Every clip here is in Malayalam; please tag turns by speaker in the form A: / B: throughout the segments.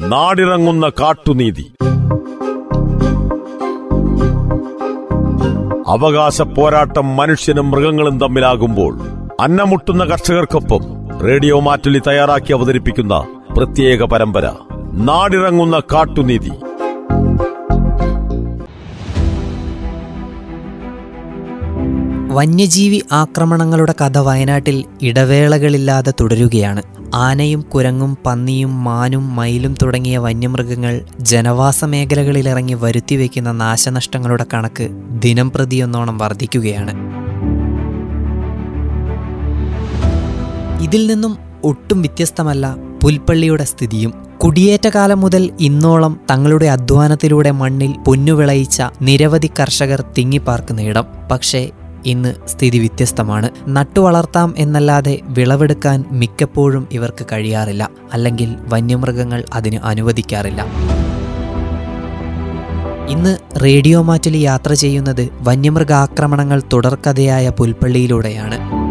A: നാടിറങ്ങുന്ന കാട്ടുനീതി. അവകാശ പോരാട്ടം മനുഷ്യനും മൃഗങ്ങളും തമ്മിലാകുമ്പോൾ അന്നമുട്ടുന്ന കർഷകർക്കൊപ്പം റേഡിയോ മാറ്റുലി തയ്യാറാക്കി അവതരിപ്പിക്കുന്ന പ്രത്യേക പരമ്പര നാടിറങ്ങുന്ന കാട്ടുനീതി.
B: വന്യജീവി ആക്രമണങ്ങളുടെ കഥ വയനാട്ടിൽ ഇടവേളകളില്ലാതെ തുടരുകയാണ്. ആനയും കുരങ്ങും പന്നിയും മാനും മയിലും തുടങ്ങിയ വന്യമൃഗങ്ങൾ ജനവാസ മേഖലകളിലിറങ്ങി വരുത്തിവെക്കുന്ന നാശനഷ്ടങ്ങളുടെ കണക്ക് ദിനം പ്രതിയൊന്നോണം വർദ്ധിക്കുകയാണ്. ഇതിൽ നിന്നും ഒട്ടും വ്യത്യസ്തമല്ല പുൽപ്പള്ളിയുടെ സ്ഥിതിയും. കുടിയേറ്റ കാലം മുതൽ ഇന്നോളം തങ്ങളുടെ അധ്വാനത്തിലൂടെ മണ്ണിൽ പൊന്നുവിളയിച്ച നിരവധി കർഷകർ തിങ്ങിപ്പാർക്കുന്ന ഇടം. പക്ഷേ ഇന്ന് സ്ഥിതി വ്യത്യസ്തമാണ്. നട്ടുവളർത്താം എന്നല്ലാതെ വിളവെടുക്കാൻ മിക്കപ്പോഴും ഇവർക്ക് കഴിയാറില്ല. അല്ലെങ്കിൽ വന്യമൃഗങ്ങൾ അതിന് അനുവദിക്കാറില്ല. ഇന്ന് റേഡിയോ മാറ്റിൽ യാത്ര ചെയ്യുന്നത് വന്യമൃഗാക്രമണങ്ങൾ തുടർക്കഥയായ പുൽപ്പള്ളിയിലൂടെയാണ്.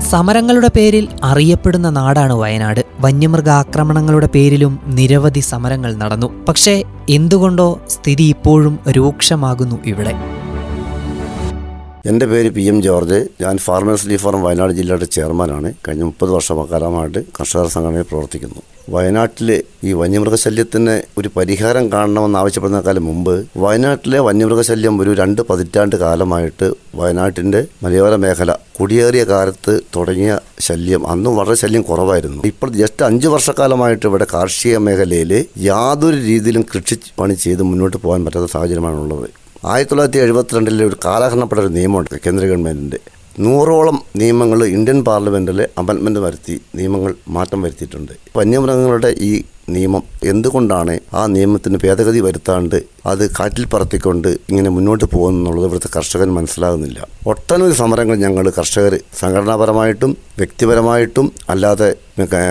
B: സമരങ്ങളുടെ പേരിൽ അറിയപ്പെടുന്ന നാടാണ് വയനാട്. വന്യമൃഗാക്രമണങ്ങളുടെ പേരിലും നിരവധി സമരങ്ങൾ നടന്നു. പക്ഷേ എന്തുകൊണ്ടോ സ്ഥിതി ഇപ്പോഴും രൂക്ഷമാകുന്നു ഇവിടെ.
C: എന്റെ പേര് പി എം ജോർജ്. ഞാൻ ഫാർമേഴ്സ് ലീഗ് ഫോറം വയനാട് ജില്ലയുടെ ചെയർമാനാണ്. കഴിഞ്ഞ മുപ്പത് വർഷക്കാലമായിട്ട് കർഷക സംഘടനയിൽ പ്രവർത്തിക്കുന്നു. വയനാട്ടിൽ ഈ വന്യമൃഗശല്യത്തിന് ഒരു പരിഹാരം കാണണമെന്ന് ആവശ്യപ്പെടുന്നതിനേക്കാളും മുമ്പ് വയനാട്ടിലെ വന്യമൃഗശല്യം ഒരു രണ്ട് പതിറ്റാണ്ട് കാലമായിട്ട് വയനാട്ടിന്റെ മലയോര മേഖല കുടിയേറിയ കാലത്ത് തുടങ്ങിയ ശല്യം അന്നും വളരെ ശല്യം കുറവായിരുന്നു. ഇപ്പോൾ ജസ്റ്റ് അഞ്ച് വർഷക്കാലമായിട്ട് ഇവിടെ കാർഷിക മേഖലയിൽ യാതൊരു രീതിയിലും കൃഷി പണി ചെയ്ത് മുന്നോട്ട് പോകാൻ പറ്റാത്ത സാഹചര്യമാണുള്ളത്. ആയിരത്തി തൊള്ളായിരത്തി എഴുപത്തിരണ്ടിലെ ഒരു കാലഹരണപ്പെട്ട ഒരു നിയമമുണ്ട്. കേന്ദ്ര ഗവൺമെന്റിന്റെ നൂറോളം നിയമങ്ങൾ ഇന്ത്യൻ പാർലമെന്റിൽ അമൻമെന്റ് വരുത്തി നിയമങ്ങൾ മാറ്റം വരുത്തിയിട്ടുണ്ട്. വന്യമൃഗങ്ങളുടെ ഈ നിയമം എന്തുകൊണ്ടാണ് ആ നിയമത്തിന് ഭേദഗതി വരുത്താണ്ട് അത് കാറ്റിൽ പറത്തിക്കൊണ്ട് ഇങ്ങനെ മുന്നോട്ട് പോകുന്നുള്ളത് ഇവിടുത്തെ കർഷകൻ മനസ്സിലാകുന്നില്ല. ഒട്ടനവധി സമരങ്ങൾ ഞങ്ങൾ കർഷകർ സംഘടനാപരമായിട്ടും വ്യക്തിപരമായിട്ടും അല്ലാതെ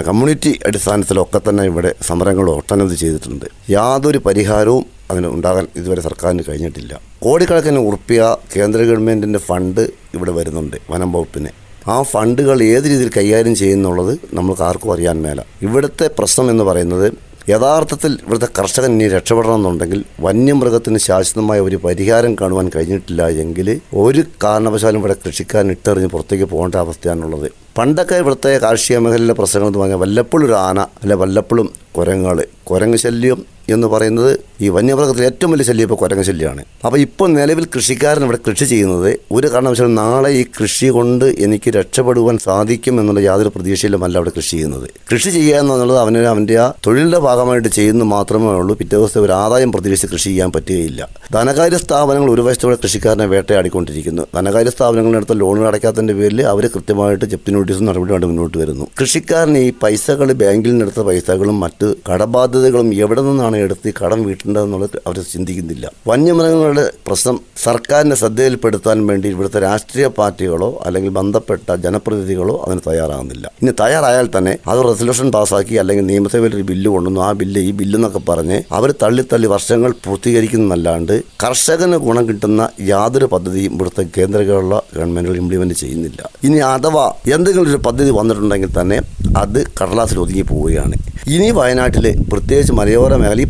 C: കമ്മ്യൂണിറ്റി അടിസ്ഥാനത്തിലൊക്കെ തന്നെ ഇവിടെ സമരങ്ങൾ ഒട്ടനവധി ചെയ്തിട്ടുണ്ട്. യാതൊരു പരിഹാരവും അതിന് ഉണ്ടാകാൻ ഇതുവരെ സർക്കാരിന് കഴിഞ്ഞിട്ടില്ല. കോടിക്കണക്കിന് ഉറുപ്പിയ കേന്ദ്ര ഗവൺമെന്റിന്റെ ഫണ്ട് ഇവിടെ വരുന്നുണ്ട് വനം വകുപ്പിന്. ആ ഫണ്ടുകൾ ഏത് രീതിയിൽ കൈകാര്യം ചെയ്യുന്നുള്ളത് നമ്മൾക്ക് ആർക്കും അറിയാൻ മേല. ഇവിടുത്തെ പ്രശ്നം എന്ന് പറയുന്നത് യഥാർത്ഥത്തിൽ ഇവിടുത്തെ കർഷകൻ ഇനി രക്ഷപ്പെടണമെന്നുണ്ടെങ്കിൽ വന്യമൃഗത്തിന് ശാശ്വതമായ ഒരു പരിഹാരം കാണുവാൻ കഴിഞ്ഞിട്ടില്ല എങ്കിൽ ഒരു കാരണവശാലും ഇവിടെ കൃഷിക്കാരൻ ഇട്ടെറിഞ്ഞ് പുറത്തേക്ക് പോകേണ്ട അവസ്ഥയാണുള്ളത്. പണ്ടൊക്കെ ഇവിടുത്തെ കാർഷിക മേഖലയിലെ പ്രശ്നങ്ങൾ എന്ന് പറഞ്ഞാൽ വല്ലപ്പോഴും ഒരു ആന അല്ലെ വല്ലപ്പോഴും കുരങ്ങൾ കുരങ്ങ് ശല്യം എന്ന് പറയുന്നത് ഈ വന്യമൃഗത്തിൽ ഏറ്റവും വലിയ ശല്യം ഇപ്പോൾ കുരങ്ങ് ശല്യമാണ്. അപ്പോൾ ഇപ്പോൾ നിലവിൽ കൃഷിക്കാരൻ ഇവിടെ കൃഷി ചെയ്യുന്നത് ഒരു കാരണവശാലും നാളെ ഈ കൃഷി കൊണ്ട് എനിക്ക് രക്ഷപ്പെടുവാൻ സാധിക്കും എന്നുള്ള യാതൊരു പ്രതീക്ഷയിലുമല്ല അവിടെ കൃഷി ചെയ്യുന്നത്. കൃഷി ചെയ്യുക എന്നുള്ളത് അവന് അവന്റെ ആ തൊഴിലിന്റെ ഭാഗമായിട്ട് ചെയ്യുന്നത് മാത്രമേ ഉള്ളൂ. പിറ്റേ ദിവസത്തെ ഒരു ആദായം പ്രതീക്ഷിച്ച് കൃഷി ചെയ്യാൻ പറ്റുകയില്ല. ധനകാര്യ സ്ഥാപനങ്ങൾ ഒരു വശത്തോടെ കൃഷിക്കാരനെ വേട്ടയാടിക്കൊണ്ടിരിക്കുന്നു. ധനകാര്യ സ്ഥാപനങ്ങളുടെ അടുത്ത് ലോണുകൾ അടയ്ക്കാത്തതിന്റെ പേരിൽ അവർ കൃത്യമായിട്ട് ജപ്തി നോട്ടീസും നടപടിയുമായിട്ട് മുന്നോട്ട് വരുന്നു കൃഷിക്കാരൻ ഈ പൈസകൾ ബാങ്കിൽ നിന്നെടുത്ത പൈസകളും മറ്റ് കടബാധ്യതകളും എവിടെ നിന്നാണ് എടുത്ത് കടം വീട്ടേണ്ടതെന്നുള്ളത് അവർ ചിന്തിക്കുന്നില്ല. വന്യമൃഗങ്ങളുടെ പ്രശ്നം സർക്കാരിനെ ശ്രദ്ധയിൽപ്പെടുത്താൻ വേണ്ടി ഇവിടുത്തെ രാഷ്ട്രീയ പാർട്ടികളോ അല്ലെങ്കിൽ ബന്ധപ്പെട്ട ജനപ്രതിനിധികളോ അതിന് തയ്യാറാകുന്നില്ല. ഇനി തയ്യാറായാൽ തന്നെ അത് റെസൊല്യൂഷൻ പാസ്സാക്കി അല്ലെങ്കിൽ നിയമസഭയിൽ ഒരു ബില്ല് കൊണ്ടുവന്നു ആ ബില്ല് ഈ ബില്ലെന്നൊക്കെ പറഞ്ഞ് അവർ തള്ളിത്തള്ളി വർഷങ്ങൾ പൂർത്തീകരിക്കുന്നതല്ലാണ്ട് കർഷകന് ഗുണം കിട്ടുന്ന യാതൊരു പദ്ധതിയും ഇവിടുത്തെ കേന്ദ്ര ഗവൺമെന്റുകൾ ഇംപ്ലിമെന്റ് ചെയ്യുന്നില്ല. ഇനി അഥവാ എന്തെങ്കിലും ഒരു പദ്ധതി വന്നിട്ടുണ്ടെങ്കിൽ തന്നെ അത് കടലാസിൽ ഒതുങ്ങി പോവുകയാണ്. ഇനി വയനാട്ടിൽ പ്രത്യേകിച്ച് മലയോര മേഖല ഈ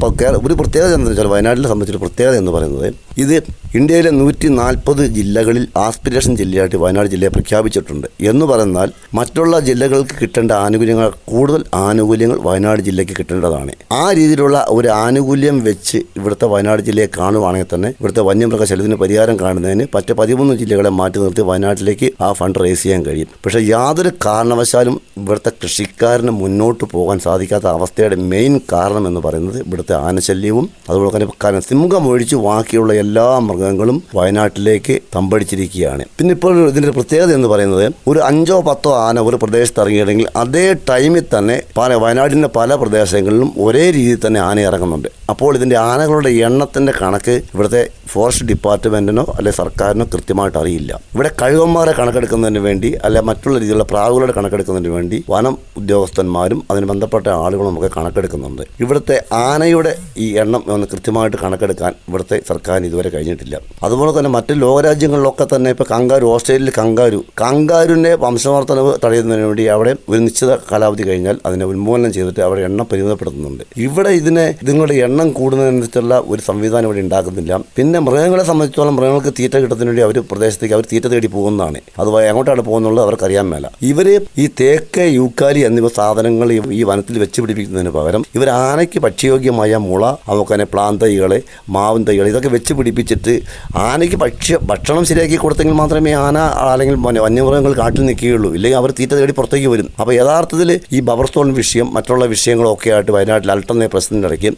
C: ഒരു പ്രത്യേകത എന്താണെന്ന് വെച്ചാൽ വയനാട്ടിലെ സംബന്ധിച്ചൊരു പ്രത്യേകത എന്ന് പറയുന്നത് ഇത് ഇന്ത്യയിലെ നൂറ്റി നാൽപ്പത് ജില്ലകളിൽ ആസ്പിരേഷൻ ജില്ലയായിട്ട് വയനാട് ജില്ലയെ പ്രഖ്യാപിച്ചിട്ടുണ്ട്. എന്ന് പറഞ്ഞാൽ മറ്റുള്ള ജില്ലകൾക്ക് കിട്ടേണ്ട ആനുകൂല്യങ്ങൾ കൂടുതൽ ആനുകൂല്യങ്ങൾ വയനാട് ജില്ലയ്ക്ക് കിട്ടേണ്ടതാണ്. ആ രീതിയിലുള്ള ഒരു ആനുകൂല്യം വെച്ച് ഇവിടുത്തെ വയനാട് ജില്ലയെ കാണുവാണെങ്കിൽ തന്നെ ഇവിടുത്തെ വന്യമൃഗ ശല്യത്തിന് പരിഹാരം കാണുന്നതിന് മറ്റ് പതിമൂന്ന് ജില്ലകളെ മാറ്റി നിർത്തി വയനാട്ടിലേക്ക് ആ ഫണ്ട് റേസ് ചെയ്യാൻ കഴിയും. പക്ഷേ യാതൊരു കാരണവശാലും ഇവിടുത്തെ കൃഷിക്കാരന് മുന്നോട്ട് പോകാൻ സാധിക്കാത്ത അവസ്ഥയുടെ മെയിൻ കാരണം എന്ന് പറയുന്നത് ഇവിടുത്തെ ആനശല്യവും അതുപോലെ തന്നെ സിംഹം ഒഴിച്ച് ബാക്കിയുള്ള എല്ലാ മൃഗങ്ങളും വയനാട്ടിലേക്ക് തമ്പടിച്ചിരിക്കുകയാണ്. പിന്നെ ഇപ്പോൾ ഇതിന്റെ പ്രത്യേകത എന്ന് പറയുന്നത് ഒരു അഞ്ചോ പത്തോ ആന ഒരു പ്രദേശത്ത് ഇറങ്ങിയിട്ടുണ്ടെങ്കിൽ അതേ ടൈമിൽ തന്നെ പല വയനാടിന്റെ പല പ്രദേശങ്ങളിലും ഒരേ രീതിയിൽ തന്നെ ആന ഇറങ്ങുന്നുണ്ട് അപ്പോൾ ഇതിന്റെ ആനകളുടെ എണ്ണത്തിന്റെ കണക്ക് ഇവിടുത്തെ ഫോറസ്റ്റ് ഡിപ്പാർട്ട്മെന്റിനോ അല്ലെ സർക്കാരിനോ കൃത്യമായിട്ട് അറിയില്ല. ഇവിടെ കഴുകന്മാരെ കണക്കെടുക്കുന്നതിന് വേണ്ടി അല്ലെ മറ്റുള്ള രീതിയിലുള്ള പ്രാവുകളുടെ കണക്കെടുക്കുന്നതിന് വേണ്ടി വനം ഉദ്യോഗസ്ഥന്മാരും അതിന് ബന്ധപ്പെട്ട ആളുകളും ഒക്കെ കണക്കെടുക്കുന്നുണ്ട്. ഇവിടുത്തെ ആനയുടെ ഈ എണ്ണം ഒന്ന് കൃത്യമായിട്ട് കണക്കെടുക്കാൻ ഇവിടുത്തെ സർക്കാരിന് ഇതുവരെ കഴിഞ്ഞിട്ടില്ല. അതുപോലെ തന്നെ മറ്റ് ലോകരാജ്യങ്ങളിലൊക്കെ തന്നെ ഇപ്പോൾ കങ്കാരു ഓസ്ട്രേലിയയിൽ കങ്കാരു കങ്കാരുവിന്റെ വംശവർത്തനവ് തടയുന്നതിന് വേണ്ടി അവിടെ ഒരു നിശ്ചിത കാലാവധി കഴിഞ്ഞാൽ അതിനെ ഉന്മൂലനം ചെയ്തിട്ട് അവിടെ എണ്ണം പരിമിതപ്പെടുത്തുന്നുണ്ട്. ഇവിടെ ഇതിനെ ഇതുങ്ങളുടെ എണ്ണം കൂടുന്നതിനനുസരിച്ചുള്ള ഒരു സംവിധാനം ഇവിടെ ഉണ്ടാക്കുന്നില്ല. പിന്നെ മൃഗങ്ങളെ സംബന്ധിച്ചോളം മൃഗങ്ങൾക്ക് തീറ്റ കിട്ടുന്നതിന് വേണ്ടി അവർ പ്രദേശത്തേക്ക് അവർ തീറ്റ തേടി പോകുന്നതാണ്. അതുപോലെ എങ്ങോട്ടാണ് പോകുന്നുള്ളത് അവർക്കറിയാൻ മേല. ഇവർ ഈ തേക്ക് യൂക്കാലി എന്നിവ സാധനങ്ങൾ ഈ- വനത്തിൽ വെച്ച് പിടിപ്പിക്കുന്നതിന് പകരം ഇവർ ആനയ്ക്ക് ഭക്ഷ്യയോഗ്യമായ മുള അവക്കന്നെ പ്ലാൻ തൈകൾ മാവിൻ തൈകൾ ഇതൊക്കെ വെച്ച് പിടിപ്പിച്ചിട്ട് ആനയ്ക്ക് ഭക്ഷ്യ ഭക്ഷണം ശരിയാക്കി കൊടുത്തെങ്കിൽ മാത്രമേ ആന അല്ലെങ്കിൽ വന്യ- വന്യമൃഗങ്ങൾ കാട്ടിൽ നിൽക്കുകയുള്ളൂ. ഇല്ലെങ്കിൽ അവർ തീറ്റ തേടി പുറത്തേക്ക് വരും. അപ്പോൾ യഥാർത്ഥത്തിൽ ഈ ബബർ വിഷയം മറ്റുള്ള വിഷയങ്ങളൊക്കെ ആയിട്ട് വയനാട്ടിൽ അൽട്ടന്നെ പ്രസിഡന്റ് ഇടയ്ക്ക്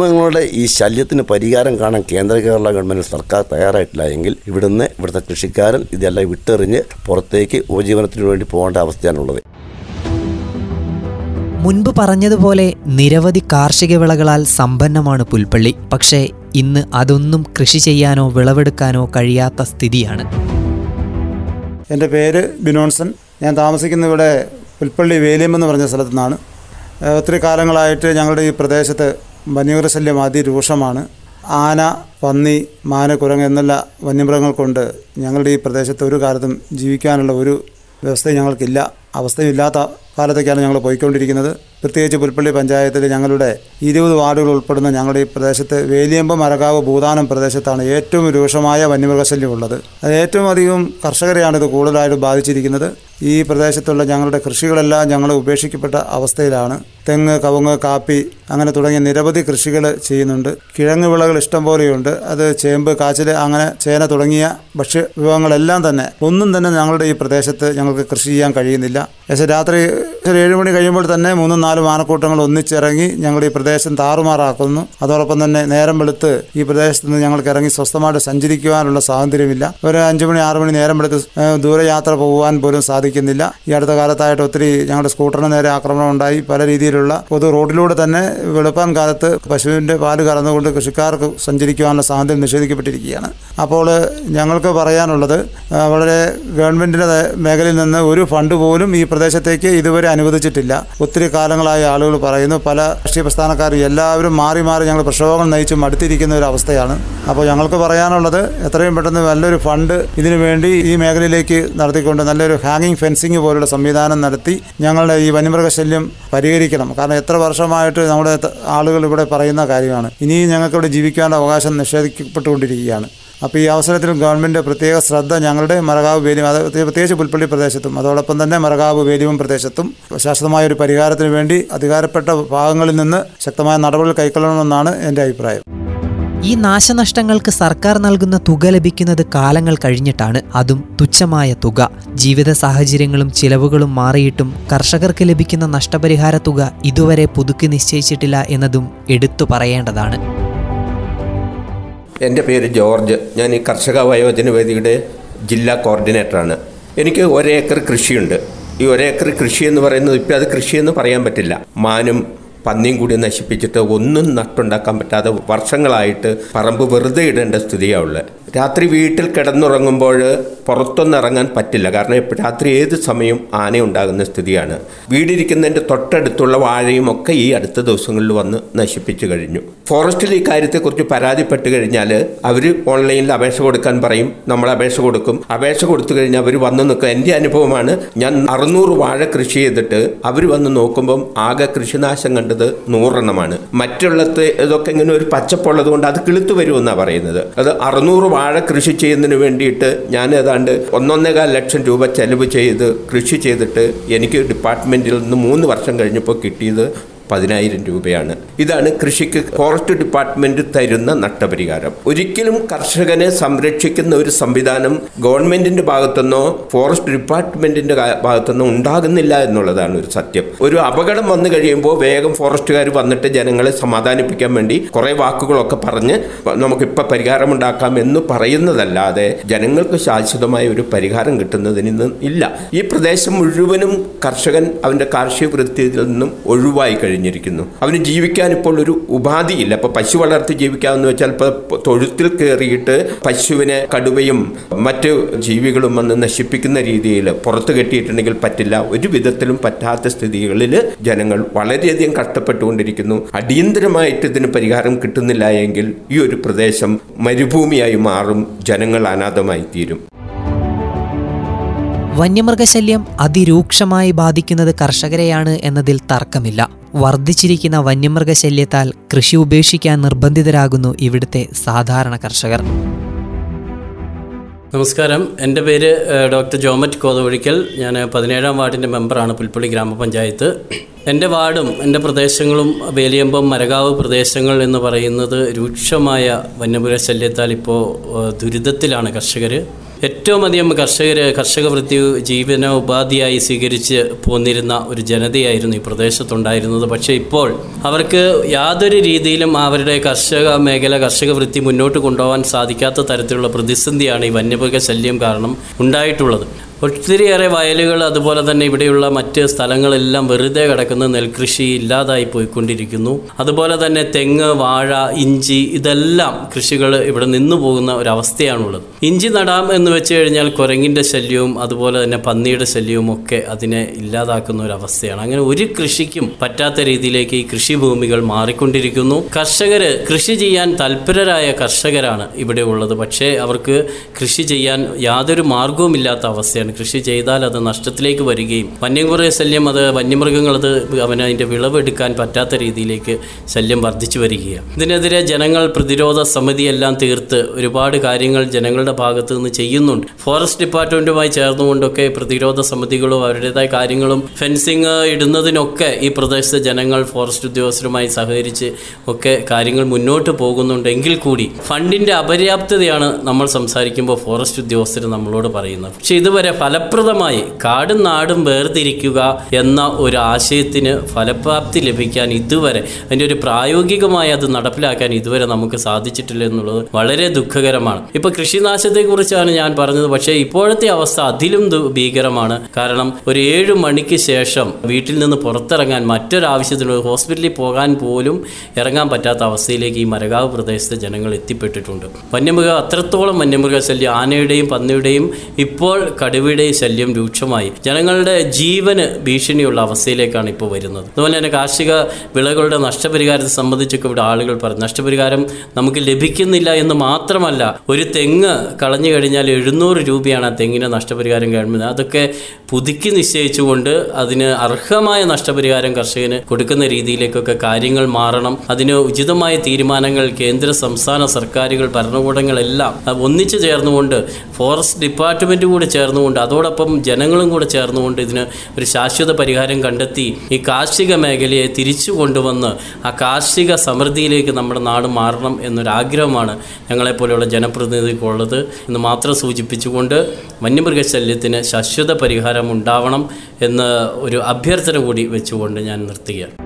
C: വന്യമൃഗങ്ങളുടെ ഈ ശല്യത്തിന് പരിഹാരം കാണാൻ കേന്ദ്ര കേരള ഗവൺമെന്റ് സർക്കാർ തയ്യാറായിട്ടില്ല എങ്കിൽ ഇവിടുന്ന് ഇവിടുത്തെ കൃഷിക്കാരൻ ഇതെല്ലാം വിട്ടെറിഞ്ഞ് പുറത്തേക്ക് ഉപജീവനത്തിന് വേണ്ടി പോകേണ്ട അവസ്ഥയാണുള്ളത്.
B: മുൻപ് പറഞ്ഞതുപോലെ നിരവധി കാർഷിക വിളകളാൽ സമ്പന്നമാണ് പുൽപ്പള്ളി. പക്ഷേ ഇന്ന് അതൊന്നും കൃഷി ചെയ്യാനോ വിളവെടുക്കാനോ കഴിയാത്ത സ്ഥിതിയാണ്.
D: എന്റെ പേര് ബിനോൺസൺ. ഞാൻ താമസിക്കുന്ന ഇവിടെ പുൽപ്പള്ളി വേലിയം എന്ന് പറഞ്ഞ സ്ഥലത്തു നിന്നാണ് ഒത്തിരി കാലങ്ങളായിട്ട് ഞങ്ങളുടെ ഈ പ്രദേശത്ത് വന്യമൃഗശല്യം അതിരൂക്ഷമാണ് ആന പന്നി മാന കുരങ്ങ് എന്നുള്ള വന്യമൃഗങ്ങൾ കൊണ്ട് ഞങ്ങളുടെ ഈ പ്രദേശത്ത് ഒരു കാലത്തും ജീവിക്കാനുള്ള ഒരു വ്യവസ്ഥയും ഞങ്ങൾക്കില്ല. അവസ്ഥയില്ലാത്ത കാലത്തേക്കാണ് ഞങ്ങൾ പോയിക്കൊണ്ടിരിക്കുന്നത്. പ്രത്യേകിച്ച് പുൽപ്പള്ളി പഞ്ചായത്തിൽ ഞങ്ങളുടെ ഇരുപത് വാർഡുകൾ ഉൾപ്പെടുന്ന ഞങ്ങളുടെ ഈ പ്രദേശത്ത് വേലിയമ്പ മരകാവ് ഭൂതാനം പ്രദേശത്താണ് ഏറ്റവും രൂക്ഷമായ വന്യമൃഗശല്യം ഉള്ളത്. അത് ഏറ്റവും അധികം കർഷകരെയാണ് ഇത് കൂടുതലായിട്ട് ബാധിച്ചിരിക്കുന്നത്. ഈ പ്രദേശത്തുള്ള ഞങ്ങളുടെ കൃഷികളെല്ലാം ഞങ്ങൾ ഉപേക്ഷിക്കപ്പെട്ട അവസ്ഥയിലാണ്. തെങ്ങ് കവുങ്ങ് കാപ്പി അങ്ങനെ തുടങ്ങിയ നിരവധി കൃഷികൾ ചെയ്യുന്നുണ്ട്. കിഴങ്ങ് വിളകൾ ഇഷ്ടം പോലെയുണ്ട്. അത് ചേമ്പ് കാച്ചിൽ അങ്ങനെ ചേന തുടങ്ങിയ ഭക്ഷ്യ വിഭവങ്ങളെല്ലാം തന്നെ ഒന്നും തന്നെ ഞങ്ങളുടെ ഈ പ്രദേശത്ത് ഞങ്ങൾക്ക് കൃഷി ചെയ്യാൻ കഴിയുന്നില്ല. ഏകദേശം രാത്രി ഒരു ഏഴ് മണി കഴിയുമ്പോൾ തന്നെ മൂന്നും നാലും ആനക്കൂട്ടങ്ങൾ ഒന്നിച്ചിറങ്ങി ഞങ്ങളുടെ ഈ പ്രദേശം താറുമാറാക്കുന്നു. അതോടൊപ്പം തന്നെ നേരം വെളുത്ത് ഈ പ്രദേശത്ത് നിന്ന് ഞങ്ങൾക്ക് ഇറങ്ങി സ്വസ്ഥമായിട്ട് സഞ്ചരിക്കുവാനുള്ള സ്വാതന്ത്ര്യമില്ല. ഒരു അഞ്ചു മണി ആറു മണി നേരം വെളുത്ത് ദൂരയാത്ര പോകുവാൻ പോലും സാധിക്കുന്നില്ല. ഈ അടുത്ത കാലത്തായിട്ട് ഒത്തിരി ഞങ്ങളുടെ സ്കൂട്ടറിന് നേരെ ആക്രമണം ഉണ്ടായി. പല രീതിയിലുള്ള പൊതു റോഡിലൂടെ തന്നെ വെളുപ്പാൻ കാലത്ത് പശുവിന്റെ പാൽ കറന്നുകൊണ്ട് കൃഷിക്കാർക്ക് സഞ്ചരിക്കുവാനുള്ള സ്വാതന്ത്ര്യം നിഷേധിക്കപ്പെട്ടിരിക്കുകയാണ്. അപ്പോൾ ഞങ്ങൾക്ക് പറയാനുള്ളത് വളരെ ഗവൺമെന്റിന്റെ മേഖലയിൽ നിന്ന് ഒരു ഫണ്ട് പോലും ഈ പ്രദേശത്തേക്ക് ഇതുവരെ അനുവദിച്ചിട്ടില്ല. ഒത്തിരി കാലങ്ങളായി ആളുകൾ പറയുന്നു. പല രാഷ്ട്രീയ പ്രസ്ഥാനക്കാരും എല്ലാവരും മാറി മാറി ഞങ്ങൾ പ്രക്ഷോഭങ്ങൾ നയിച്ച് മടുത്തിരിക്കുന്ന ഒരു അവസ്ഥയാണ്. അപ്പോൾ ഞങ്ങൾക്ക് പറയാനുള്ളത് എത്രയും പെട്ടെന്ന് നല്ലൊരു ഫണ്ട് ഇതിനു വേണ്ടി ഈ മേഖലയിലേക്ക് നടത്തിക്കൊണ്ട് നല്ലൊരു ഹാങ്ങിങ് ഫെൻസിങ് പോലുള്ള സംവിധാനം നടത്തി ഞങ്ങളുടെ ഈ വന്യമൃഗശല്യം പരിഹരിക്കണം. കാരണം എത്ര വർഷമായിട്ട് നമ്മുടെ ആളുകൾ ഇവിടെ പറയുന്ന കാര്യമാണ്. ഇനിയും ഞങ്ങൾക്ക് ഇവിടെ ജീവിക്കാനുള്ള അവകാശം നിഷേധിക്കപ്പെട്ടുകൊണ്ടിരിക്കുകയാണ്. അപ്പോൾ ഈ അവസരത്തിൽ ഗവൺമെന്റ് പ്രത്യേക ശ്രദ്ധ ഞങ്ങളുടെ മറകാവ് വേലിയും അത് പ്രത്യേകിച്ച് പുൽപ്പള്ളി പ്രദേശത്തും അതോടൊപ്പം തന്നെ മറകാവ് വേലിയും പ്രദേശത്തും ശാശ്വതമായ ഒരു പരിഹാരത്തിന് വേണ്ടി അധികാരപ്പെട്ട ഭാഗങ്ങളിൽ നിന്ന് ശക്തമായ നടപടികൾ കൈക്കൊള്ളണമെന്നാണ് എന്റെ അഭിപ്രായം.
B: ഈ നാശനഷ്ടങ്ങൾക്ക് സർക്കാർ നൽകുന്ന തുക ലഭിക്കുന്നത് കാലങ്ങൾ കഴിഞ്ഞിട്ടാണ്. അതും തുച്ഛമായ തുക. ജീവിത സാഹചര്യങ്ങളും ചിലവുകളും മാറിയിട്ടും കർഷകർക്ക് ലഭിക്കുന്ന നഷ്ടപരിഹാര തുക ഇതുവരെ പുതുക്കി നിശ്ചയിച്ചിട്ടില്ല എന്നതും എടുത്തു പറയേണ്ടതാണ്.
E: എന്റെ പേര് ജോർജ്. ഞാൻ ഈ കർഷക വയോജന വേദിയുടെ ജില്ലാ കോർഡിനേറ്ററാണ്. എനിക്ക് ഒരേക്കർ കൃഷിയുണ്ട്. ഈ ഒരേക്കർ കൃഷി എന്ന് പറയുന്നത് ഇപ്പം അത് കൃഷിയെന്ന് പറയാൻ പറ്റില്ല. മാനും പന്നിയും കൂടി നശിപ്പിച്ചിട്ട് ഒന്നും നട്ടുണ്ടാക്കാൻ പറ്റാതെ വർഷങ്ങളായിട്ട് പറമ്പ് വെറുതെ ഇടേണ്ട സ്ഥിതിയാണ് ഉള്ളത്. രാത്രി വീട്ടിൽ കിടന്നുറങ്ങുമ്പോൾ പുറത്തൊന്നും ഇറങ്ങാൻ പറ്റില്ല. കാരണം രാത്രി ഏത് സമയവും ആന ഉണ്ടാകുന്ന സ്ഥിതിയാണ്. വീടിരിക്കുന്നതിന്റെ തൊട്ടടുത്തുള്ള വാഴയും ഒക്കെ ഈ അടുത്ത ദിവസങ്ങളിൽ വന്ന് നശിപ്പിച്ചു കഴിഞ്ഞു. ഫോറസ്റ്റിൽ ഈ കാര്യത്തെക്കുറിച്ച് പരാതിപ്പെട്ട് കഴിഞ്ഞാൽ അവർ ഓൺലൈനിൽ അപേക്ഷ കൊടുക്കാൻ പറയും. നമ്മൾ അപേക്ഷ കൊടുക്കും. അപേക്ഷ കൊടുത്തു കഴിഞ്ഞാൽ അവർ വന്ന് നിൽക്കുക എന്റെ അനുഭവമാണ് ഞാൻ അറുന്നൂറ് വാഴ കൃഷി ചെയ്തിട്ട് അവർ വന്ന് നോക്കുമ്പം ആകെ കൃഷിനാശം കണ്ടത് നൂറെണ്ണമാണ്. മറ്റുള്ളത് ഇതൊക്കെ ഇങ്ങനെ ഒരു പച്ചപ്പുള്ളത് കൊണ്ട് അത് കിളുത്തു വരുമെന്നാണ് പറയുന്നത്. അത് അറുന്നൂറ് വാഴ കൃഷി ചെയ്യുന്നതിന് വേണ്ടിയിട്ട് ഞാൻ ഏതാണ്ട് ഒന്നൊന്നേകാൽ ലക്ഷം രൂപ ചെലവ് ചെയ്ത് കൃഷി ചെയ്തിട്ട് എനിക്ക് ഡിപ്പാർട്ട്മെന്റിൽ നിന്ന് മൂന്ന് വർഷം കഴിഞ്ഞപ്പോൾ കിട്ടിയത് പതിനായിരം രൂപയാണ്. ഇതാണ് കൃഷിക്ക് ഫോറസ്റ്റ് ഡിപ്പാർട്ട്മെന്റ് തരുന്ന നഷ്ടപരിഹാരം. ഒരിക്കലും കർഷകനെ സംരക്ഷിക്കുന്ന ഒരു സംവിധാനം ഗവൺമെന്റിന്റെ ഭാഗത്തുനിന്നോ ഫോറസ്റ്റ് ഡിപ്പാർട്ട്മെന്റിന്റെ ഭാഗത്തുനിന്നോ ഉണ്ടാകുന്നില്ല എന്നുള്ളതാണ് ഒരു സത്യം. ഒരു അപകടം വന്നു കഴിയുമ്പോൾ വേഗം ഫോറസ്റ്റുകാർ വന്നിട്ട് ജനങ്ങളെ സമാധാനിപ്പിക്കാൻ വേണ്ടി കുറെ വാക്കുകളൊക്കെ പറഞ്ഞ് നമുക്കിപ്പോൾ പരിഹാരമുണ്ടാക്കാം എന്ന് പറയുന്നതല്ലാതെ ജനങ്ങൾക്ക് ശാശ്വതമായ ഒരു പരിഹാരം കിട്ടുന്നതിന് ഇല്ല. ഈ പ്രദേശം മുഴുവനും കർഷകൻ അവന്റെ കാർഷിക വൃത്തിയിൽ നിന്നും ഒഴിവായി കഴിഞ്ഞു. കഴിഞ്ഞിരിക്കുന്നു. അവന് ജീവിക്കാൻ ഇപ്പോൾ ഒരു ഉപാധിയില്ല. അപ്പൊ പശു വളർത്തി ജീവിക്കാമെന്ന് വെച്ചാൽ ഇപ്പോൾ തൊഴുത്തിൽ കയറിയിട്ട് പശുവിനെ കടുവയും മറ്റു ജീവികളും വന്ന് നശിപ്പിക്കുന്ന രീതിയിൽ പുറത്തു കെട്ടിയിട്ടുണ്ടെങ്കിൽ പറ്റില്ല. ഒരു വിധത്തിലും പറ്റാത്ത സ്ഥിതികളിൽ ജനങ്ങൾ വളരെയധികം കഷ്ടപ്പെട്ടുകൊണ്ടിരിക്കുന്നു. അടിയന്തരമായിട്ട് ഇതിന് പരിഹാരം കിട്ടുന്നില്ല എങ്കിൽ ഈ ഒരു പ്രദേശം മരുഭൂമിയായി മാറും. ജനങ്ങൾ അനാഥമായി തീരും
B: വന്യമൃഗശല്യം അതിരൂക്ഷമായി ബാധിക്കുന്നത് കർഷകരെയാണ് എന്നതിൽ തർക്കമില്ല. വർദ്ധിച്ചിരിക്കുന്ന വന്യമൃഗശല്യത്താൽ കൃഷി ഉപേക്ഷിക്കാൻ നിർബന്ധിതരാകുന്നു ഇവിടുത്തെ സാധാരണ കർഷകർ.
F: നമസ്കാരം. എന്റെ പേര് ഡോക്ടർ ജോമറ്റ് കോതവഴിക്കൽ ഞാൻ പതിനേഴാം വാർഡിന്റെ മെമ്പറാണ് പുൽപ്പള്ളി ഗ്രാമപഞ്ചായത്ത്. എന്റെ വാർഡും എന്റെ പ്രദേശങ്ങളും വേലിയമ്പം മരകാവ് പ്രദേശങ്ങൾ എന്ന് പറയുന്നത് രൂക്ഷമായ വന്യമൃഗശല്യത്താൽ ഇപ്പോൾ ദുരിതത്തിലാണ് കർഷകർ. ഏറ്റവും അധികം കർഷകർ കർഷക വൃത്തി ജീവനോപാധിയായി സ്വീകരിച്ച് പോന്നിരുന്ന ഒരു ജനതയായിരുന്നു ഈ പ്രദേശത്തുണ്ടായിരുന്നത്. പക്ഷേ ഇപ്പോൾ അവർക്ക് യാതൊരു രീതിയിലും അവരുടെ കർഷക മേഖല കർഷക വൃത്തി മുന്നോട്ട് കൊണ്ടുപോകാൻ സാധിക്കാത്ത തരത്തിലുള്ള പ്രതിസന്ധിയാണ് ഈ വന്യമൃഗ ശല്യം കാരണം ഉണ്ടായിട്ടുള്ളത്. ഒത്തിരിയേറെ വയലുകൾ അതുപോലെ തന്നെ ഇവിടെയുള്ള മറ്റ് സ്ഥലങ്ങളെല്ലാം വെറുതെ കിടക്കുന്ന നെൽകൃഷി ഇല്ലാതായി പോയിക്കൊണ്ടിരിക്കുന്നു അതുപോലെ തന്നെ തെങ്ങ് വാഴ ഇഞ്ചി ഇതെല്ലാം കൃഷികൾ ഇവിടെ നിന്നു പോകുന്ന ഒരവസ്ഥയാണുള്ളത്. ഇഞ്ചി നടാം എന്ന് വെച്ച് കഴിഞ്ഞാൽ കുരങ്ങിന്റെ ശല്യവും അതുപോലെ തന്നെ പന്നിയുടെ ശല്യവും ഒക്കെ അതിനെ ഇല്ലാതാക്കുന്ന ഒരു അവസ്ഥയാണ് അങ്ങനെ ഒരു കൃഷിക്കും പറ്റാത്ത രീതിയിലേക്ക് ഈ കൃഷിഭൂമികൾ മാറിക്കൊണ്ടിരിക്കുന്നു. കർഷകർ കൃഷി ചെയ്യാൻ തൽപരരായ കർഷകരാണ് ഇവിടെ ഉള്ളത്. പക്ഷേ അവർക്ക് കൃഷി ചെയ്യാൻ യാതൊരു മാർഗവുമില്ലാത്ത അവസ്ഥയാണ്. കൃഷി ചെയ്താൽ അത് നഷ്ടത്തിലേക്ക് വരികയും വന്യമൃഗ ശല്യം അത് വന്യമൃഗങ്ങൾ അത് അവന് അതിന്റെ വിളവെടുക്കാൻ പറ്റാത്ത രീതിയിലേക്ക് ശല്യം വർദ്ധിച്ചു വരികയാണ്. ഇതിനെതിരെ ജനങ്ങൾ പ്രതിരോധ സമിതിയെല്ലാം തീർത്ത് ഒരുപാട് കാര്യങ്ങൾ ജനങ്ങളുടെ ഭാഗത്തു നിന്ന് ചെയ്യുന്നുണ്ട്. ഫോറസ്റ്റ് ഡിപ്പാർട്ട്മെന്റുമായി ചേർന്നുകൊണ്ടൊക്കെ പ്രതിരോധ സമിതികളും അവരുടേതായ കാര്യങ്ങളും ഫെൻസിങ് ഇടുന്നതിനൊക്കെ ഈ പ്രദേശത്തെ ജനങ്ങൾ ഫോറസ്റ്റ് ഉദ്യോഗസ്ഥരുമായി സഹകരിച്ച് ഒക്കെ കാര്യങ്ങൾ മുന്നോട്ട് പോകുന്നുണ്ടെങ്കിൽ കൂടി ഫണ്ടിന്റെ അപര്യാപ്തതയാണ് നമ്മൾ സംസാരിക്കുമ്പോൾ ഫോറസ്റ്റ് ഉദ്യോഗസ്ഥർ നമ്മളോട് പറയുന്നത്. പക്ഷേ ഇതുവരെ ഫലപ്രദമായി കാടും നാടും വേർതിരിക്കുക എന്ന ഒരു ആശയത്തിന് ഫലപ്രാപ്തി ലഭിക്കാൻ ഇതുവരെ അതിന്റെ ഒരു പ്രായോഗികമായി അത് നടപ്പിലാക്കാൻ ഇതുവരെ നമുക്ക് സാധിച്ചിട്ടില്ല എന്നുള്ളത് വളരെ ദുഃഖകരമാണ്. ഇപ്പൊ കൃഷിനാശത്തെക്കുറിച്ചാണ് ഞാൻ പറഞ്ഞത് പക്ഷേ ഇപ്പോഴത്തെ അവസ്ഥ അതിലും ഭീകരമാണ്. കാരണം ഒരു ഏഴ് മണിക്ക് ശേഷം വീട്ടിൽ നിന്ന് പുറത്തിറങ്ങാൻ മറ്റൊരാവശ്യത്തിന് ഹോസ്പിറ്റലിൽ പോകാൻ പോലും ഇറങ്ങാൻ പറ്റാത്ത അവസ്ഥയിലേക്ക് ഈ മരകാവ് പ്രദേശത്തെ ജനങ്ങൾ എത്തിപ്പെട്ടിട്ടുണ്ട്. വന്യമൃഗ അത്രത്തോളം വന്യമൃഗശല്യം ആനയുടെയും പന്നിയുടെയും ഇപ്പോൾ കടുവയുടെയും ശല്യം രൂക്ഷമായി? ജനങ്ങളുടെ ജീവന് ഭീഷണിയുള്ള അവസ്ഥയിലേക്കാണ് ഇപ്പോൾ വരുന്നത്. അതുപോലെ തന്നെ കാർഷിക വിളകളുടെ നഷ്ടപരിഹാരത്തെ സംബന്ധിച്ചൊക്കെ ഇവിടെ ആളുകൾ പറഞ്ഞു. നഷ്ടപരിഹാരം നമുക്ക് ലഭിക്കുന്നില്ല എന്ന് മാത്രമല്ല ഒരു തെങ്ങ് കളഞ്ഞു കഴിഞ്ഞാൽ എഴുന്നൂറ് രൂപയാണ് ആ തെങ്ങിന് നഷ്ടപരിഹാരം ഗവൺമെന്റ്. അതൊക്കെ പുതുക്കി നിശ്ചയിച്ചുകൊണ്ട് അതിന് അർഹമായ നഷ്ടപരിഹാരം കർഷകന് കൊടുക്കുന്ന രീതിയിലേക്കൊക്കെ കാര്യങ്ങൾ മാറണം. അതിന് ഉചിതമായ തീരുമാനങ്ങൾ കേന്ദ്ര സംസ്ഥാന സർക്കാരുകൾ ഭരണകൂടങ്ങളെല്ലാം ഒന്നിച്ചു ചേർന്നുകൊണ്ട് ഫോറസ്റ്റ് ഡിപ്പാർട്ട്മെന്റ് കൂടി ചേർന്നുകൊണ്ട് അതോടൊപ്പം ജനങ്ങളും കൂടെ ചേർന്നുകൊണ്ട് ഇതിന് ഒരു ശാശ്വത പരിഹാരം കണ്ടെത്തി ഈ കാർഷിക മേഖലയെ തിരിച്ചു കൊണ്ടുവന്ന് ആ കാർഷിക സമൃദ്ധിയിലേക്ക് നമ്മുടെ നാട് മാറണം എന്നൊരാഗ്രഹമാണ് ഞങ്ങളെപ്പോലെയുള്ള ജനപ്രതിനിധിക്കുള്ളത് എന്ന് മാത്രം സൂചിപ്പിച്ചുകൊണ്ട് വന്യമൃഗശല്യത്തിന് ശാശ്വത പരിഹാരം ഉണ്ടാവണം എന്ന ഒരു അഭ്യർത്ഥന കൂടി വെച്ചുകൊണ്ട് ഞാൻ നിർത്തുകയാണ്.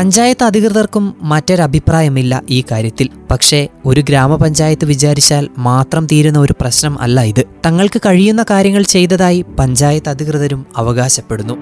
B: പഞ്ചായത്ത് അധികൃതർക്കും മറ്റൊരഭിപ്രായമില്ല ഈ കാര്യത്തിൽ. പക്ഷേ ഒരു ഗ്രാമപഞ്ചായത്ത് വിചാരിച്ചാൽ മാത്രം തീരുന്ന ഒരു പ്രശ്നം അല്ല ഇത്. തങ്ങൾക്ക് കഴിയുന്ന കാര്യങ്ങൾ ചെയ്തതായി പഞ്ചായത്ത് അധികൃതരും അവകാശപ്പെടുന്നു.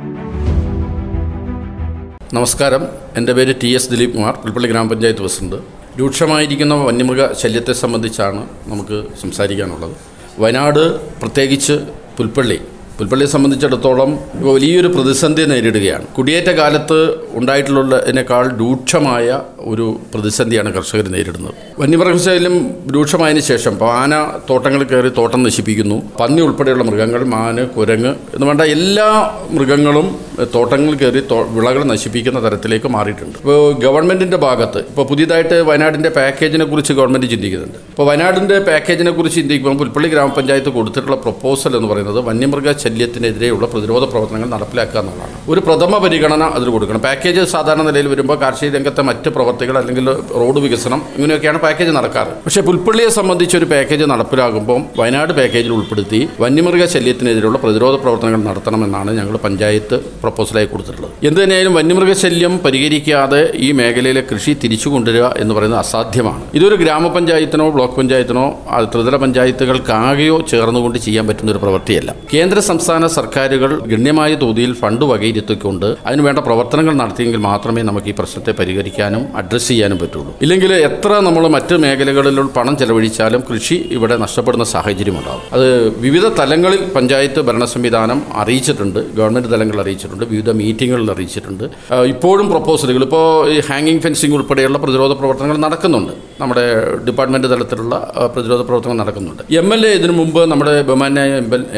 G: നമസ്കാരം. എന്റെ പേര് ടി എസ് ദിലീപ് കുമാർ പുൽപ്പള്ളി ഗ്രാമപഞ്ചായത്ത് പ്രസിഡന്റ്. രൂക്ഷമായിരിക്കുന്ന വന്യമൃഗ ശല്യത്തെ സംബന്ധിച്ചാണ് നമുക്ക് സംസാരിക്കാനുള്ളത്. വയനാട് പ്രത്യേകിച്ച് പുൽപ്പള്ളി പുൽപ്പള്ളിയെ സംബന്ധിച്ചിടത്തോളം വലിയൊരു പ്രതിസന്ധി നേരിടുകയാണ്. കുടിയേറ്റ കാലത്ത് ഉണ്ടായിട്ടുള്ളതിനേക്കാൾ രൂക്ഷമായ ഒരു പ്രതിസന്ധിയാണ് കർഷകർ നേരിടുന്നത്. വന്യമൃഗശൈലം രൂക്ഷമായതിനു ശേഷം ഇപ്പോൾ ആന തോട്ടങ്ങളിൽ കയറി തോട്ടം നശിപ്പിക്കുന്നു. പന്നി ഉൾപ്പെടെയുള്ള മൃഗങ്ങൾ മാന് കുരങ്ങ് എന്ന് വേണ്ട എല്ലാ മൃഗങ്ങളും തോട്ടങ്ങൾ കയറി വിളകൾ നശിപ്പിക്കുന്ന തരത്തിലേക്ക് മാറിയിട്ടുണ്ട്. ഇപ്പോൾ ഗവൺമെന്റിന്റെ ഭാഗത്ത് ഇപ്പോൾ പുതിയതായിട്ട് വയനാടിന്റെ പാക്കേജിനെ കുറിച്ച് ഗവൺമെന്റ് ചിന്തിക്കുന്നുണ്ട്. ഇപ്പോൾ വയനാടിന്റെ പാക്കേജിനെ കുറിച്ച് ചിന്തിക്കുമ്പോൾ പുൽപ്പള്ളി ഗ്രാമപഞ്ചായത്ത് കൊടുത്തിട്ടുള്ള പ്രപ്പോസൽ എന്ന് പറയുന്നത് വന്യമൃഗ ശല്യത്തിനെതിരെയുള്ള പ്രതിരോധ പ്രവർത്തനങ്ങൾ നടപ്പിലാക്കുക എന്നുള്ളതാണ്. ഒരു പ്രഥമ പരിഗണന അതിൽ കൊടുക്കണം. പാക്കേജ് സാധാരണ നിലയിൽ വരുമ്പോൾ കാർഷിക രംഗത്തെ മറ്റ് പ്രവർത്തികൾ അല്ലെങ്കിൽ റോഡ് വികസനം ഇങ്ങനെയൊക്കെയാണ് പാക്കേജ് നടക്കാറ്. പക്ഷേ പുൽപ്പള്ളിയെ സംബന്ധിച്ച് ഒരു പാക്കേജ് നടപ്പിലാകുമ്പോൾ വയനാട് പാക്കേജിൽ ഉൾപ്പെടുത്തി വന്യമൃഗ ശല്യത്തിനെതിരെയുള്ള പ്രതിരോധ പ്രവർത്തനങ്ങൾ നടത്തണമെന്നാണ് ഞങ്ങൾ പഞ്ചായത്ത് പ്രപ്പോസലായി കൊടുത്തിട്ടുള്ളത്. എന്ത് തന്നെയായാലും വന്യമൃഗ ശല്യം പരിഹരിക്കാതെ ഈ മേഖലയിലെ കൃഷി തിരിച്ചു കൊണ്ടുവരിക എന്ന് പറയുന്നത് അസാധ്യമാണ്. ഇതൊരു ഗ്രാമപഞ്ചായത്തിനോ ബ്ലോക്ക് പഞ്ചായത്തിനോ ത്രിതല പഞ്ചായത്തുകൾക്കാകെയോ ചേർന്നുകൊണ്ട് ചെയ്യാൻ പറ്റുന്ന ഒരു പ്രവൃത്തിയല്ല. കേന്ദ്ര സംസ്ഥാന സർക്കാരുകൾ ഗണ്യമായ തോതിൽ ഫണ്ട് വകയിരുത്തിക്കൊണ്ട് അതിനുവേണ്ട പ്രവർത്തനങ്ങൾ നടത്തിയെങ്കിൽ മാത്രമേ നമുക്ക് ഈ പ്രശ്നത്തെ പരിഹരിക്കാനും അഡ്രസ്സ് ചെയ്യാനും പറ്റുള്ളൂ. ഇല്ലെങ്കിൽ എത്ര നമ്മൾ മറ്റ് മേഖലകളിൽ പണം ചെലവഴിച്ചാലും കൃഷി ഇവിടെ നഷ്ടപ്പെടുന്ന സാഹചര്യം ഉണ്ടാകും അത് വിവിധ തലങ്ങളിൽ പഞ്ചായത്ത് ഭരണ സംവിധാനം അറിയിച്ചിട്ടുണ്ട് ഗവൺമെന്റ് തലങ്ങളിൽ അറിയിച്ചിട്ടുണ്ട് വിവിധ മീറ്റിങ്ങുകളിൽ അറിയിച്ചിട്ടുണ്ട്. ഇപ്പോഴും പ്രപ്പോസലുകൾ ഇപ്പോൾ ഈ ഹാങ്ങിങ് ഫെൻസിങ് ഉൾപ്പെടെയുള്ള പ്രതിരോധ പ്രവർത്തനങ്ങൾ നടക്കുന്നുണ്ട്. നമ്മുടെ ഡിപ്പാർട്ട്മെന്റ് തലത്തിലുള്ള പ്രതിരോധ പ്രവർത്തനങ്ങൾ നടക്കുന്നുണ്ട്. എം എൽ എ ഇതിനു മുമ്പ് നമ്മുടെ ബഹുമാന്യ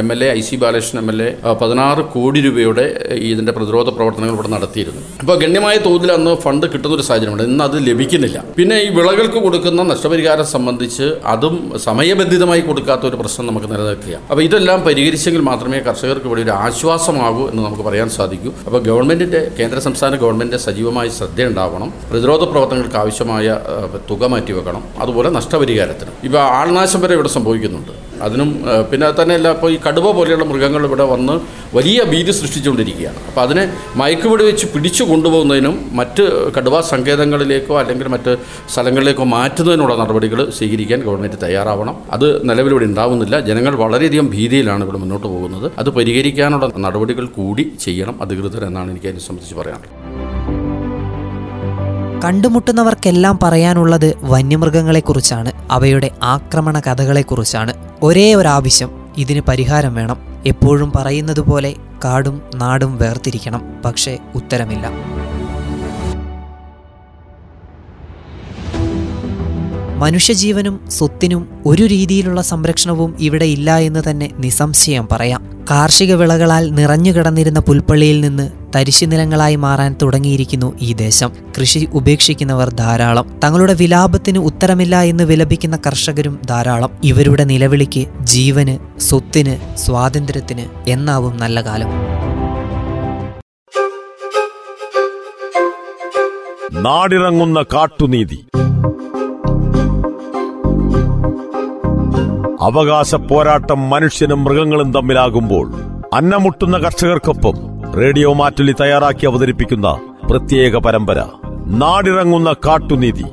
G: M L A I C M L A പതിനാറ് കോടി രൂപയുടെ ഇതിന്റെ പ്രതിരോധ പ്രവർത്തനങ്ങൾ ഇവിടെ നടത്തിയിരുന്നു. അപ്പോൾ ഗണ്യമായ തോതിൽ അന്ന് ഫണ്ട് കിട്ടുന്ന ഒരു സാഹചര്യമുണ്ട്. ഇന്ന് അത് ലഭിക്കുന്നില്ല. പിന്നെ ഈ വിളകൾക്ക് കൊടുക്കുന്ന നഷ്ടപരിഹാരം സംബന്ധിച്ച് അതും സമയബന്ധിതമായി കൊടുക്കാത്ത ഒരു പ്രശ്നം നമുക്ക് നിലനിൽക്കുക അപ്പോൾ ഇതെല്ലാം പരിഹരിച്ചെങ്കിൽ മാത്രമേ കർഷകർക്ക് ഇവിടെ ഒരു ആശ്വാസമാകൂ എന്ന് നമുക്ക് പറയാൻ സാധിക്കൂ. അപ്പോൾ ഗവൺമെന്റിന്റെ കേന്ദ്ര സംസ്ഥാന ഗവൺമെന്റിന്റെ സജീവമായ ശ്രദ്ധയുണ്ടാവണം പ്രതിരോധ പ്രവർത്തനങ്ങൾക്ക് ആവശ്യമായ തുക മാറ്റിവെക്കണം. അതുപോലെ നഷ്ടപരിഹാരത്തിന്. ഇപ്പോൾ ആൾനാശം വരെ ഇവിടെ സംഭവിക്കുന്നുണ്ട്. അതിനും പിന്നെ തന്നെയല്ല ഇപ്പോൾ ഈ കടുവ പോലെയുള്ള മൃഗങ്ങൾ ഇവിടെ വന്ന് വലിയ ഭീതി സൃഷ്ടിച്ചുകൊണ്ടിരിക്കുകയാണ്. അപ്പോൾ അതിനെ മയക്കുപിടി വെച്ച് പിടിച്ചു കൊണ്ടുപോകുന്നതിനും മറ്റ് കടുവ സങ്കേതങ്ങളിലേക്കോ അല്ലെങ്കിൽ മറ്റ് സ്ഥലങ്ങളിലേക്കോ മാറ്റുന്നതിനുള്ള നടപടികൾ സ്വീകരിക്കാൻ ഗവൺമെന്റ് തയ്യാറാവണം. അത് നിലവിലിവിടെ ഉണ്ടാവുന്നില്ല. ജനങ്ങൾ വളരെയധികം ഭീതിയിലാണ് ഇവിടെ മുന്നോട്ട് പോകുന്നത്. അത് പരിഹരിക്കാനുള്ള നടപടികൾ കൂടി ചെയ്യണം അധികൃതർ എന്നാണ് എനിക്ക് അതിനെ സംബന്ധിച്ച് പറയാനുള്ളത്.
B: കണ്ടുമുട്ടുന്നവർക്കെല്ലാം പറയാനുള്ളത് വന്യമൃഗങ്ങളെക്കുറിച്ചാണ്. അവയുടെ ആക്രമണ കഥകളെക്കുറിച്ചാണ്. ഒരേ ഒരാവശ്യം ഇതിന് പരിഹാരം വേണം. എപ്പോഴും പറയുന്നത് പോലെ കാടും നാടും വേർതിരിക്കണം. പക്ഷേ ഉത്തരമില്ല. മനുഷ്യജീവനും സ്വത്തിനും ഒരു രീതിയിലുള്ള സംരക്ഷണവും ഇവിടെ ഇല്ല എന്ന് തന്നെ നിസ്സംശയം പറയാം. കാർഷിക വിളകളാൽ നിറഞ്ഞു കിടന്നിരുന്ന പുൽപ്പള്ളിയിൽ നിന്ന് തരിശുനിലങ്ങളായി മാറാൻ തുടങ്ങിയിരിക്കുന്നു ഈ ദേശം. കൃഷി ഉപേക്ഷിക്കുന്നവർ ധാരാളം. തങ്ങളുടെ വിലാപത്തിന് ഉത്തരമില്ല എന്ന് വിലപിക്കുന്ന കർഷകരും ധാരാളം. ഇവരുടെ നിലവിളിക്ക് ജീവന് സ്വത്തിന് സ്വാതന്ത്ര്യത്തിന് എന്നാവും നല്ല കാലം.
A: നാടിറങ്ങുന്ന കാട്ടുനീതി. അവകാശ പോരാട്ടം മനുഷ്യനും മൃഗങ്ങളും തമ്മിലാകുമ്പോൾ അന്നമുട്ടുന്ന കർഷകർക്കൊപ്പം റേഡിയോ മാറ്റുലി തയ്യാറാക്കി അവതരിപ്പിക്കുന്ന പ്രത്യേക പരമ്പര നാടിറങ്ങുന്ന കാട്ടുനീതി.